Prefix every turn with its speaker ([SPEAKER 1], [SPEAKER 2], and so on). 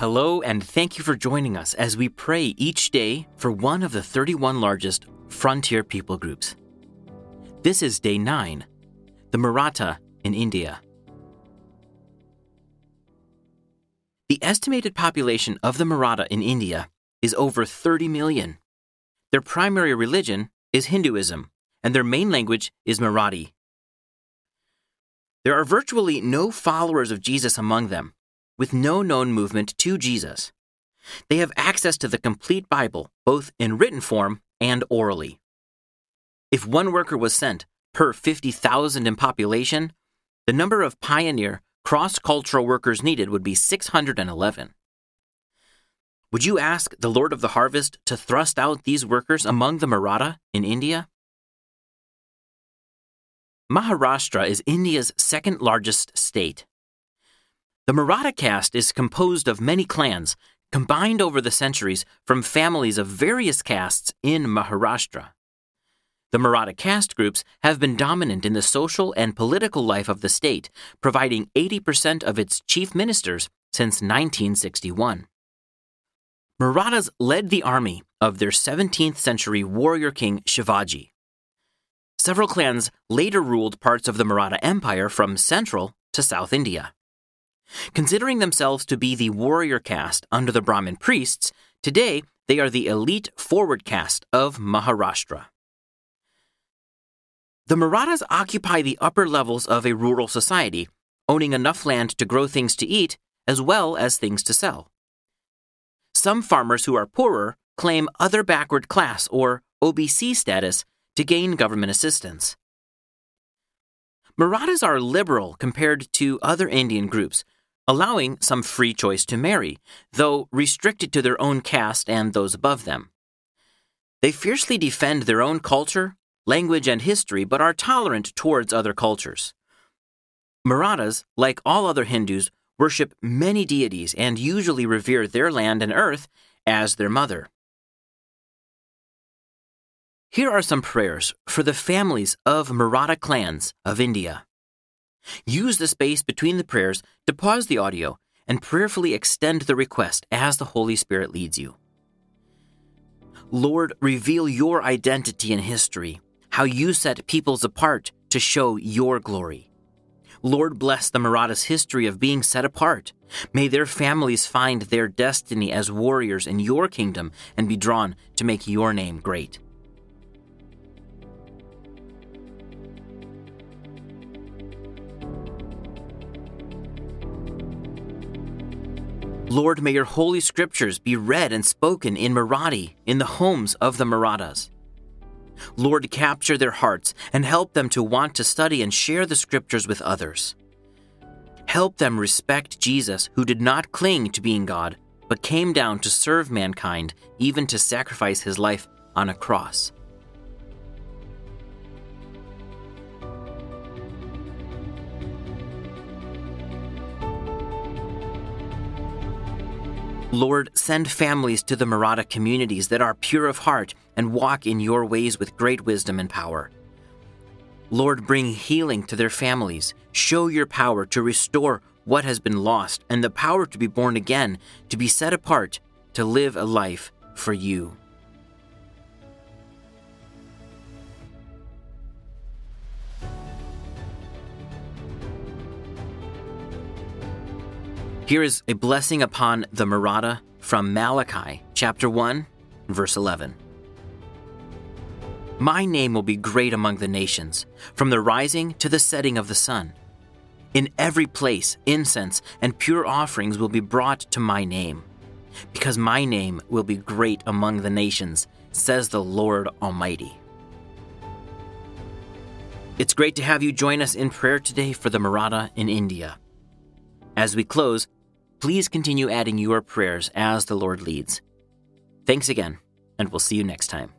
[SPEAKER 1] Hello, and thank you for joining us as we pray each day for one of the 31 largest frontier people groups. This is day 9, the Maratha in India. The estimated population of the Maratha in India is over 30 million. Their primary religion is Hinduism, and their main language is Marathi. There are virtually no followers of Jesus among them, with no known movement to Jesus. They have access to the complete Bible, both in written form and orally. If one worker was sent per 50,000 in population, the number of pioneer cross cultural workers needed would be 611. Would you ask the Lord of the Harvest to thrust out these workers among the Maratha in India? Maharashtra is India's second largest state. The Maratha caste is composed of many clans, combined over the centuries from families of various castes in Maharashtra. The Maratha caste groups have been dominant in the social and political life of the state, providing 80% of its chief ministers since 1961. Marathas led the army of their 17th century warrior king Shivaji. Several clans later ruled parts of the Maratha Empire from central to South India. Considering themselves to be the warrior caste under the Brahmin priests, today they are the elite forward caste of Maharashtra. The Marathas occupy the upper levels of a rural society, owning enough land to grow things to eat as well as things to sell. Some farmers who are poorer claim other backward class or OBC status to gain government assistance. Marathas are liberal compared to other Indian groups, allowing some free choice to marry, though restricted to their own caste and those above them. They fiercely defend their own culture, language, and history, but are tolerant towards other cultures. Marathas, like all other Hindus, worship many deities and usually revere their land and earth as their mother. Here are some prayers for the families of Maratha clans of India. Use the space between the prayers to pause the audio and prayerfully extend the request as the Holy Spirit leads you. Lord, reveal your identity in history, how you set peoples apart to show your glory. Lord, bless the Marathas' history of being set apart. May their families find their destiny as warriors in your kingdom and be drawn to make your name great. Lord, may your holy scriptures be read and spoken in Marathi in the homes of the Marathas. Lord, capture their hearts and help them to want to study and share the scriptures with others. Help them respect Jesus, who did not cling to being God, but came down to serve mankind, even to sacrifice his life on a cross. Lord, send families to the Maratha communities that are pure of heart and walk in your ways with great wisdom and power. Lord, bring healing to their families. Show your power to restore what has been lost and the power to be born again, to be set apart, to live a life for you. Here is a blessing upon the Maratha from Malachi, chapter 1, verse 11. My name will be great among the nations, from the rising to the setting of the sun. In every place, incense and pure offerings will be brought to my name, because my name will be great among the nations, says the Lord Almighty. It's great to have you join us in prayer today for the Maratha in India. As we close, Please continue adding your prayers as the Lord leads. Thanks again, and we'll see you next time.